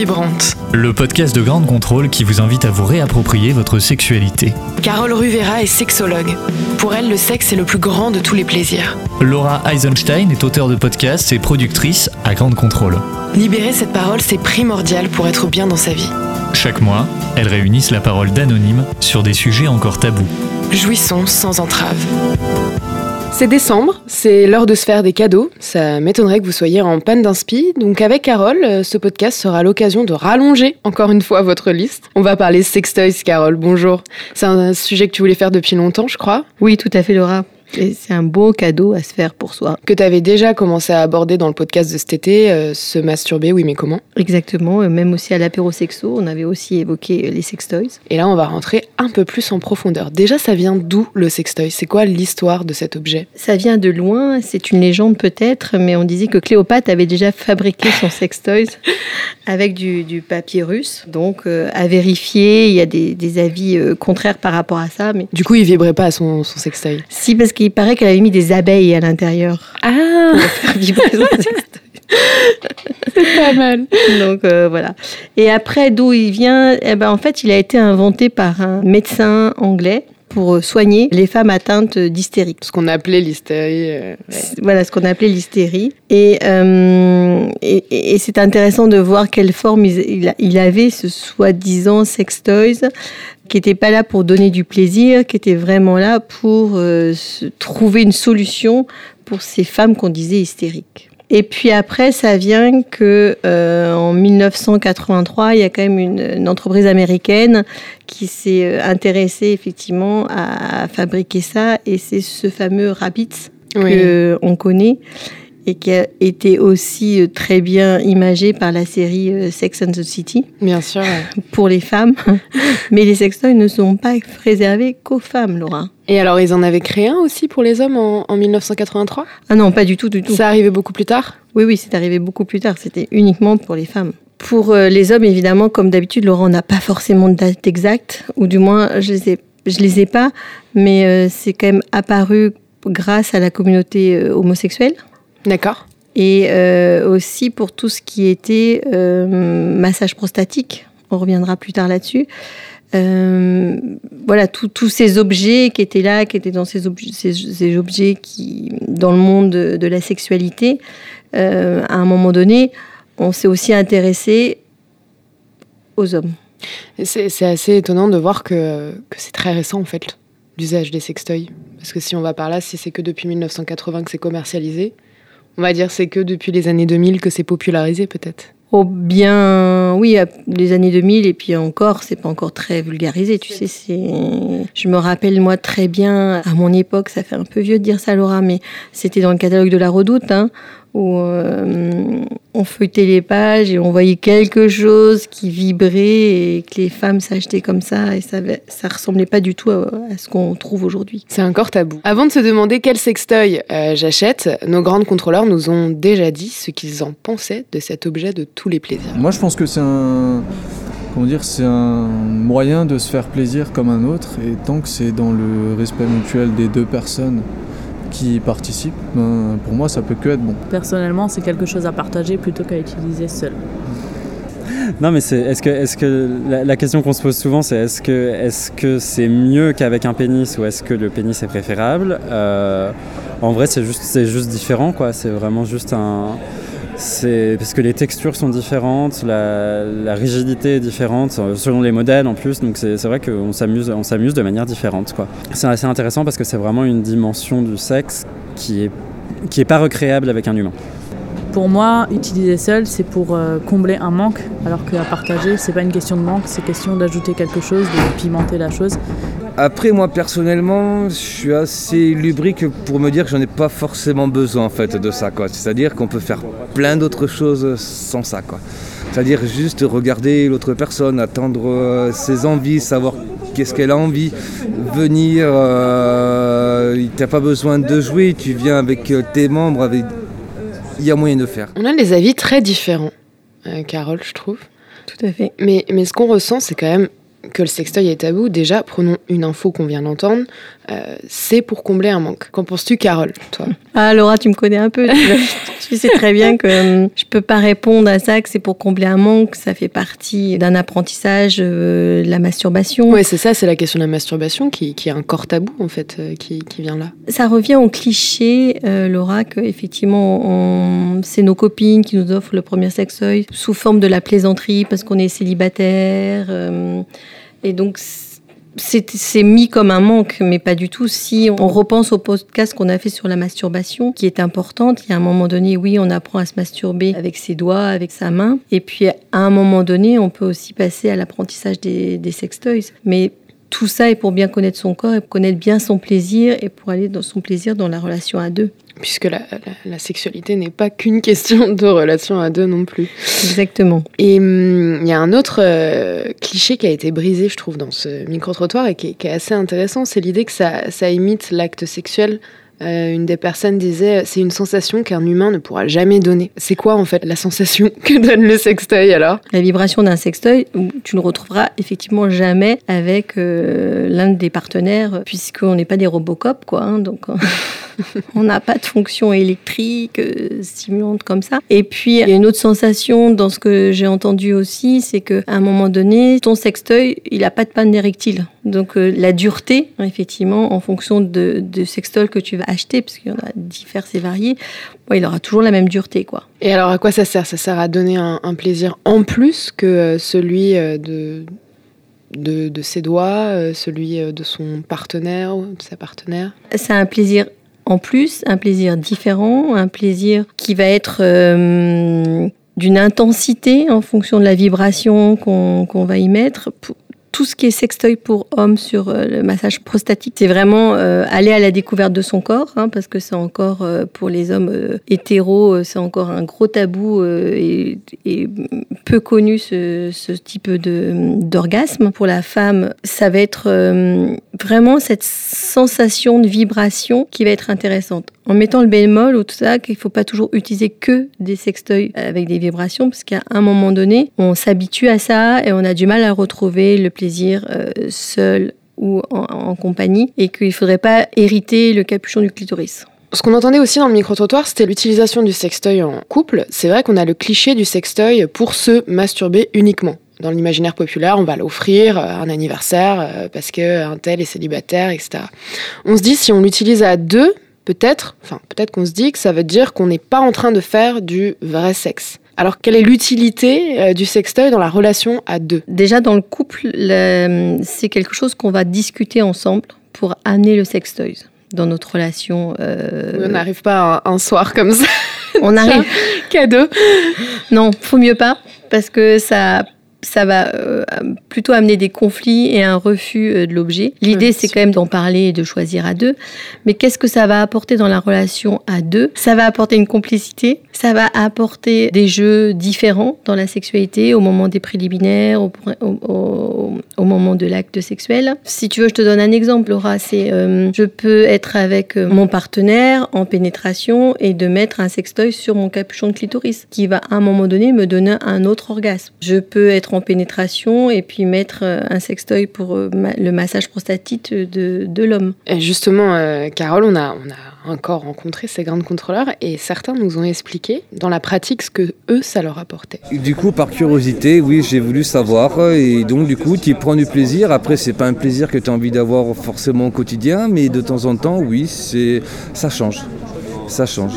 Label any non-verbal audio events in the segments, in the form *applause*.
vibrante. Le podcast de Grande Contrôle qui vous invite à vous réapproprier votre sexualité. Carole Ruvera est sexologue. Pour elle, le sexe est le plus grand de tous les plaisirs. Laura Eisenstein est auteure de podcasts et productrice à Grande Contrôle. Libérer cette parole, c'est primordial pour être bien dans sa vie. Chaque mois, elles réunissent la parole d'anonymes sur des sujets encore tabous. Jouissons sans entrave. C'est décembre, c'est l'heure de se faire des cadeaux. Ça m'étonnerait que vous soyez en panne d'inspi. Donc avec Carole, euh, ce podcast sera l'occasion de rallonger encore une fois votre liste. On va parler sextoys, Carole. Bonjour. C'est un sujet que tu voulais faire depuis longtemps, je crois. Oui, tout à fait, Laura. Et c'est un beau cadeau à se faire pour soi. Que tu avais déjà commencé à aborder dans le podcast de cet été, euh, se masturber, oui, mais comment? Exactement, euh, même aussi à l'apéro sexo, on avait aussi évoqué euh, les sextoys. Et là, on va rentrer un peu plus en profondeur. Déjà, ça vient d'où le sextoy? C'est quoi l'histoire de cet objet? Ça vient de loin, c'est une légende peut-être, mais on disait que Cléopâtre avait déjà fabriqué son sextoys *laughs* avec du, du papier russe. Donc, à vérifier, il y a des, des avis contraires par rapport à ça. Mais... Du coup, il vibrait pas à son, son sextoy? Si, parce qu'il paraît qu'elle avait mis des abeilles à l'intérieur. Ah Pour faire vibrer son *laughs* C'est pas mal. Donc euh, voilà. Et après, d'où il vient? Eh ben, En fait, il a été inventé par un médecin anglais pour soigner les femmes atteintes d'hystérie. Ce qu'on appelait l'hystérie. Euh, ouais. Voilà, ce qu'on appelait l'hystérie. Et, euh, et, et c'est intéressant de voir quelle forme il, il avait, ce soi-disant sextoys, qui n'était pas là pour donner du plaisir, qui était vraiment là pour euh, trouver une solution pour ces femmes qu'on disait hystériques. Et puis après, ça vient que euh, en 1983, il y a quand même une, une entreprise américaine qui s'est intéressée effectivement à, fabriquer ça, et c'est ce fameux Rabbits Oui. que on connaît et qui a été aussi très bien imagé par la série euh, Sex and the City Bien sûr. ouais. *laughs* pour les femmes. *laughs* Mais les sextoys ne sont pas réservés qu'aux femmes, Laura. Et alors, ils en avaient créé un aussi pour les hommes en, en 1983 Ah non, pas du tout, du tout. Ça arrivait beaucoup plus tard? Oui, oui, c'est arrivé beaucoup plus tard. C'était uniquement pour les femmes. Pour euh, les hommes, évidemment, comme d'habitude, Laurent n'a pas forcément de date exacte, ou du moins, je les ai, je les ai pas, mais euh, c'est quand même apparu grâce à la communauté euh, homosexuelle. D'accord. Et euh, aussi pour tout ce qui était euh, massage prostatique. On reviendra plus tard là-dessus. Euh, voilà, tous ces objets qui étaient là, qui étaient dans ces, objets, ces, ces objets qui, dans le monde de, de la sexualité, euh, à un moment donné, on s'est aussi intéressé aux hommes. C'est c'est assez étonnant de voir que, que c'est très récent en fait, l'usage des sextoys. Parce que si on va par là, si c'est que depuis 1980 que c'est commercialisé, on va dire c'est que depuis les années 2000 que c'est popularisé peut-être. Oh bien, oui, les années 2000 et puis encore, c'est pas encore très vulgarisé, tu sais. C'est, je me rappelle moi très bien à mon époque, ça fait un peu vieux de dire ça, Laura, mais c'était dans le catalogue de la Redoute, hein, où euh, on feuilletait les pages et on voyait quelque chose qui vibrait et que les femmes s'achetaient comme ça et ça, ça ressemblait pas du tout à, à ce qu'on trouve aujourd'hui. C'est encore tabou. Avant de se demander quel sextoy euh, j'achète, nos grandes contrôleurs nous ont déjà dit ce qu'ils en pensaient de cet objet de tous les plaisirs. Moi, je pense que c'est un, comment dire, c'est un moyen de se faire plaisir comme un autre, et tant que c'est dans le respect mutuel des deux personnes qui participent, ben, pour moi, ça peut que être bon. Personnellement, c'est quelque chose à partager plutôt qu'à utiliser seul. Non, mais c'est est-ce que est-ce que la, la question qu'on se pose souvent, c'est est-ce que est-ce que c'est mieux qu'avec un pénis ou est-ce que le pénis est préférable? Euh, En vrai, c'est juste c'est juste différent, quoi. C'est vraiment juste un parce que les textures sont différentes, la, rigidité est différente euh, selon les modèles en plus, donc c'est vrai qu'on s'amuse, de manière différente. C'est assez intéressant parce que c'est vraiment une dimension du sexe qui est qui est pas recréable avec un humain. Pour moi, utiliser seul, c'est pour euh, combler un manque, alors qu'à partager, c'est pas une question de manque, c'est question d'ajouter quelque chose, de pimenter la chose. Après, moi personnellement, je suis assez lubrique pour me dire que j'en ai pas forcément besoin en fait de ça. C'est-à-dire qu'on peut faire plein d'autres choses sans ça. C'est-à-dire juste regarder l'autre personne, attendre euh, ses envies, savoir qu'est-ce qu'elle a envie, venir. Euh, T'as pas besoin de jouer, tu viens avec tes membres, avec. Il y a moyen de faire. On a des avis très différents, euh, Carole, je trouve. Tout à fait. Mais, mais ce qu'on ressent, c'est quand même que le sextoy est tabou. Déjà, prenons une info qu'on vient d'entendre. Euh, c'est pour combler un manque. Qu'en penses-tu, Carole, toi? Ah, Laura, tu me connais un peu. tu *laughs* sais très bien que euh, je peux pas répondre à ça, que c'est pour combler un manque. Ça fait partie d'un apprentissage, euh, la masturbation. Oui, c'est ça, c'est la question de la masturbation qui, qui est un corps tabou, en fait, euh, qui, qui, vient là. Ça revient au cliché, Laura, que effectivement, c'est nos copines qui nous offrent le premier sextoy sous forme de la plaisanterie parce qu'on est célibataire. Et donc, c'est mis comme un manque, mais pas du tout. Si on repense au podcast qu'on a fait sur la masturbation, qui est importante, il y a un moment donné, oui, on apprend à se masturber avec ses doigts, avec sa main. Et puis, à un moment donné, on peut aussi passer à l'apprentissage des, des sextoys. Mais tout ça est pour bien connaître son corps et connaître bien son plaisir et pour aller dans son plaisir dans la relation à deux. Puisque la, la, la sexualité n'est pas qu'une *laughs* question de relation à deux non plus. Exactement. Et il hum, y a un autre euh, cliché qui a été brisé, je trouve, dans ce micro-trottoir et qui, qui, est assez intéressant, c'est l'idée que ça, ça imite l'acte sexuel euh, une des personnes disait c'est une sensation qu'un humain ne pourra jamais donner. C'est quoi en fait la sensation *laughs* que donne le sextoy alors? La vibration d'un sextoy, tu ne retrouveras effectivement jamais avec euh, l'un des partenaires, puisqu'on n'est pas des Robocop, quoi. Hein, donc *laughs* on n'a pas de fonction électrique euh, stimulante comme ça. Et puis il y a une autre sensation dans ce que j'ai entendu aussi, c'est qu'à un moment donné, ton sextoy, il n'a pas de panne érectile. Donc euh, la dureté, effectivement, en fonction de, de sextoy que tu vas acheter, parce qu'il y en a divers et variés, ouais, il aura toujours la même dureté. quoi. Et alors à quoi ça sert? Ça sert à donner un, un plaisir en plus que euh, celui de, de, de, ses doigts, euh, celui de son partenaire ou de sa partenaire? C'est un plaisir en plus, un plaisir différent, un plaisir qui va être... Euh, d'une intensité en fonction de la vibration qu'on qu va y mettre tout ce qui est sextoy pour hommes sur euh, le massage prostatique, c'est vraiment euh, aller à la découverte de son corps, hein, parce que c'est encore euh, pour les hommes hétéros, c'est encore un gros tabou et, peu connu ce, ce type d'orgasme. Pour la femme, ça va être vraiment cette sensation de vibration qui va être intéressante. En mettant le bémol ou tout ça, qu'il ne faut pas toujours utiliser que des sextoys avec des vibrations, parce qu'à un moment donné, on s'habitue à ça et on a du mal à retrouver le plaisir euh, seul ou en, en compagnie, et qu'il ne faudrait pas hériter le capuchon du clitoris. Ce qu'on entendait aussi dans le micro-trottoir, c'était l'utilisation du sextoy en couple. C'est vrai qu'on a le cliché du sextoy pour se masturber uniquement. Dans l'imaginaire populaire, on va l'offrir à un anniversaire parce qu'un tel est célibataire, etc. On se dit, si on l'utilise à deux, peut-être, enfin peut-être qu'on se dit que ça veut dire qu'on n'est pas en train de faire du vrai sexe. Alors, quelle est l'utilité euh, du sextoy dans la relation à deux? Déjà, dans le couple, c'est quelque chose qu'on va discuter ensemble pour amener le sextoy dans notre relation. Euh... On n'arrive pas un, un, soir comme ça. On *laughs* arrive. Cadeau. Non, faut mieux pas, parce que ça ça va euh, plutôt amener des conflits et un refus euh, de l'objet. L'idée, c'est quand même d'en parler et de choisir à deux. Mais qu'est-ce que ça va apporter dans la relation à deux? Ça va apporter une complicité, ça va apporter des jeux différents dans la sexualité au moment des préliminaires, au, au, au moment de l'acte sexuel. Si tu veux, je te donne un exemple, Laura. C'est euh, je peux être avec euh, mon partenaire en pénétration et de mettre un sextoy sur mon capuchon de clitoris qui va à un moment donné me donner un autre orgasme. Je peux être en pénétration et puis mettre euh, un sextoy pour le massage prostatite de, de l'homme. Justement, euh, Carole, on a, on a encore rencontré ces grandes contrôleurs et certains nous ont expliqué dans la pratique ce que eux, ça leur apportait. Du coup, par curiosité, oui, j'ai voulu savoir et donc du coup, tu prends du plaisir. Après, c'est pas un plaisir que tu as envie d'avoir forcément au quotidien, mais de temps en temps, oui, c'est ça change. Ça change.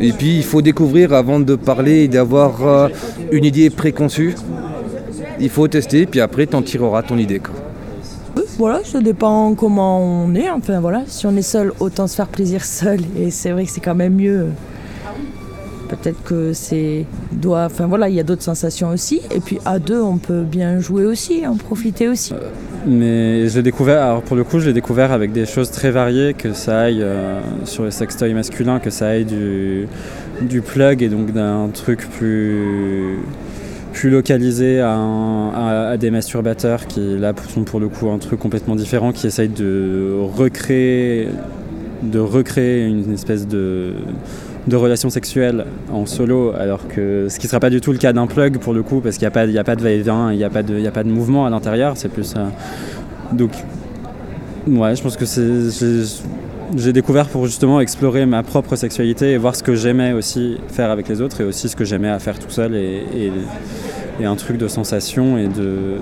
Et puis, il faut découvrir avant de parler et d'avoir euh, une idée préconçue. Il faut tester, puis après, tu en tireras ton idée. Quoi. Voilà, ça dépend comment on est. Enfin voilà, si on est seul, autant se faire plaisir seul. Et c'est vrai que c'est quand même mieux. Peut-être que c'est doit. Enfin voilà, il y a d'autres sensations aussi. Et puis à deux, on peut bien jouer aussi, en profiter aussi. Euh, mais j'ai découvert. Alors pour le coup, j'ai découvert avec des choses très variées que ça aille euh, sur les sextoys masculins, que ça aille du du plug et donc d'un truc plus plus localisé à, des masturbateurs qui là sont pour le coup un truc complètement différent qui essayent de recréer de recréer une espèce de de relation sexuelle en solo alors que ce qui sera pas du tout le cas d'un plug pour le coup parce qu'il n'y a a pas de va-et-vient il n'y a pas de a pas de mouvement à l'intérieur c'est plus euh, donc Ouais, je pense que c'est. J'ai découvert pour justement explorer ma propre sexualité et voir ce que j'aimais aussi faire avec les autres et aussi ce que j'aimais à faire tout seul et, un truc de sensation et de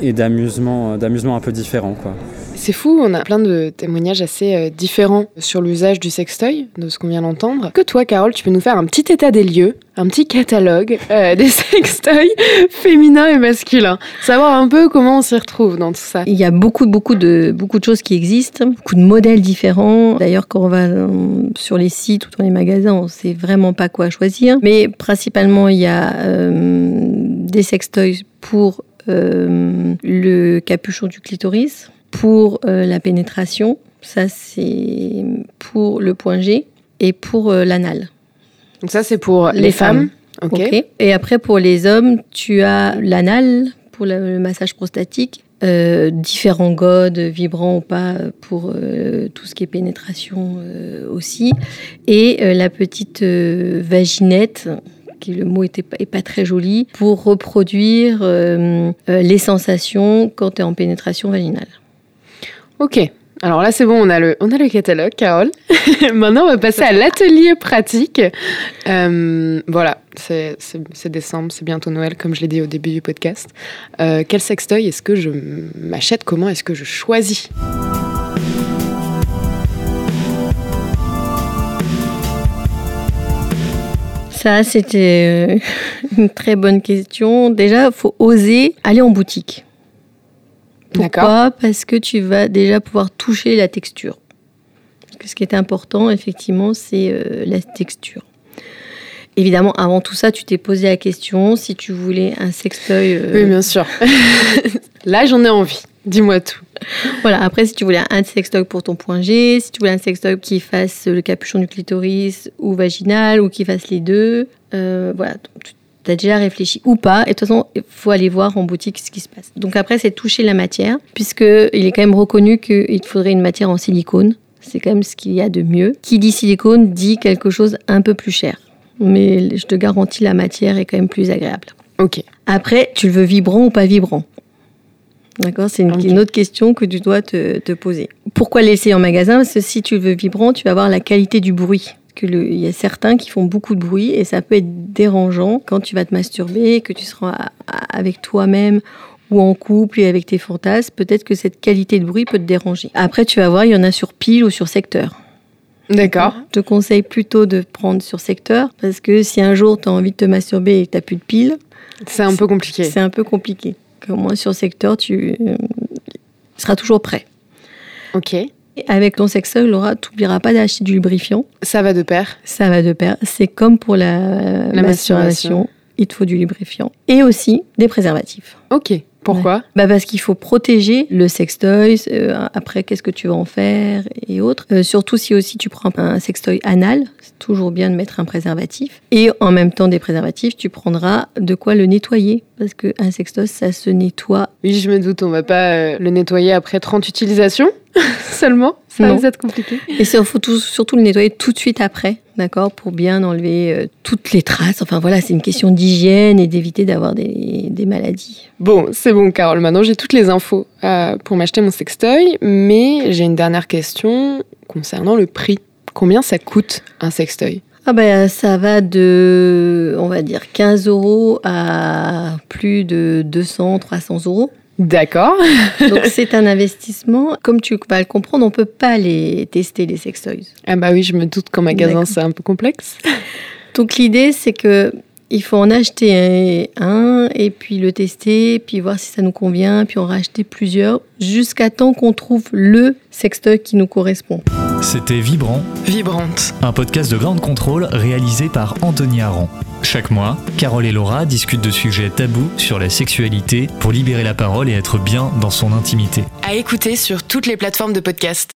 et d'amusement d'amusement un peu différent quoi. C'est fou, on a plein de témoignages assez euh, différents sur l'usage du sextoy, de ce qu'on vient d'entendre. Que toi, Carole, tu peux nous faire un petit état des lieux, un petit catalogue euh, *laughs* des sextoys féminins et masculins. Savoir un peu comment on s'y retrouve dans tout ça. Il y a beaucoup, beaucoup de, beaucoup de choses qui existent, beaucoup de modèles différents. D'ailleurs, quand on va euh, sur les sites ou dans les magasins, on ne sait vraiment pas quoi choisir. Mais principalement, il y a des sextoys pour le capuchon du clitoris pour euh, la pénétration, ça c'est pour le point G, et pour euh, l'anal. Donc ça c'est pour les, femmes. ok. Et après pour les hommes, tu as l'anal pour le, massage prostatique, euh, différents godes, vibrants ou pas, pour tout ce qui est pénétration aussi, et la petite vaginette qui le mot était pas, pas très joli, pour reproduire les sensations quand tu es en pénétration vaginale. Ok. Alors là, c'est bon, on a le, on a le catalogue, Carole. *laughs* Maintenant, on va passer à l'atelier pratique. Euh, voilà, c'est décembre, c'est bientôt Noël, comme je l'ai dit au début du podcast. Euh, quel sextoy est-ce que je m'achète? Comment est-ce que je choisis? Ça, c'était euh, *laughs* une très bonne question. Déjà, faut oser aller en boutique. Pourquoi Parce que tu vas déjà pouvoir toucher la texture. Ce qui est important, effectivement, c'est euh, la texture. Évidemment, avant tout ça, tu t'es posé la question si tu voulais un sextoy. Euh, oui, bien sûr. *laughs* Là, j'en ai envie. Dis-moi tout. Voilà, après, si tu voulais un sextoy pour ton point G, si tu voulais un sextoy qui fasse le capuchon du clitoris ou vaginal ou qui fasse les deux, euh, voilà, tu as déjà réfléchi ou pas. Et de toute façon, il faut aller voir en boutique ce qui se passe. Donc après, c'est toucher la matière, puisqu'il est quand même reconnu qu'il faudrait une matière en silicone. C'est quand même ce qu'il y a de mieux. Qui dit silicone dit quelque chose un peu plus cher. Mais je te garantis, la matière est quand même plus agréable. Ok. Après, tu le veux vibrant ou pas vibrant? D'accord C'est une, autre question que tu dois te, te poser. Pourquoi laisser en magasin? Parce que si tu le veux vibrant, tu vas avoir la qualité du bruit il y a certains qui font beaucoup de bruit et ça peut être dérangeant quand tu vas te masturber, que tu seras avec toi-même ou en couple et avec tes fantasmes, peut-être que cette qualité de bruit peut te déranger. Après, tu vas voir, il y en a sur pile ou sur secteur. D'accord. Je te conseille plutôt de prendre sur secteur parce que si un jour tu as envie de te masturber et que tu n'as plus de pile, c'est un peu compliqué. C'est un peu compliqué. Au moins sur secteur, tu euh, seras toujours prêt. Ok. Avec ton sextoy, Laura, tu n'oublieras pas d'acheter du lubrifiant. Ça va de pair. Ça va de pair. C'est comme pour la, la masturbation. Il te faut du lubrifiant. Et aussi des préservatifs. Ok. Pourquoi bah Parce qu'il faut protéger le sextoy. Euh, après, qu'est-ce que tu vas en faire et autres. Euh, surtout si aussi tu prends un sextoy anal, c'est toujours bien de mettre un préservatif. Et en même temps des préservatifs, tu prendras de quoi le nettoyer. Parce qu'un sextoy, ça se nettoie. Oui, je me doute, on va pas euh, le nettoyer après 30 utilisations. *laughs* seulement. Ça va être compliqué. Et il faut surtout le nettoyer tout de suite après, d'accord, pour bien enlever euh, toutes les traces. Enfin voilà, c'est une question d'hygiène et d'éviter d'avoir des, des, maladies. Bon, c'est bon, Carole. Maintenant, j'ai toutes les infos euh, pour m'acheter mon sextoy, mais j'ai une dernière question concernant le prix. Combien ça coûte un sextoy? Ah ben, ça va de, on va dire, 15 euros à plus de 200, 300 euros. D'accord. *laughs* Donc *laughs* c'est un investissement. Comme tu vas le comprendre, on ne peut pas les tester, les sextoys. Ah bah oui, je me doute qu'en magasin, c'est un peu complexe. *laughs* Donc l'idée, c'est que il faut en acheter un, et puis le tester, puis voir si ça nous convient, puis en racheter plusieurs, jusqu'à temps qu'on trouve le sextoy qui nous correspond. C'était Vibrant. Vibrante. Un podcast de grande contrôle réalisé par Anthony Aron. Chaque mois, Carole et Laura discutent de sujets tabous sur la sexualité pour libérer la parole et être bien dans son intimité. À écouter sur toutes les plateformes de podcast.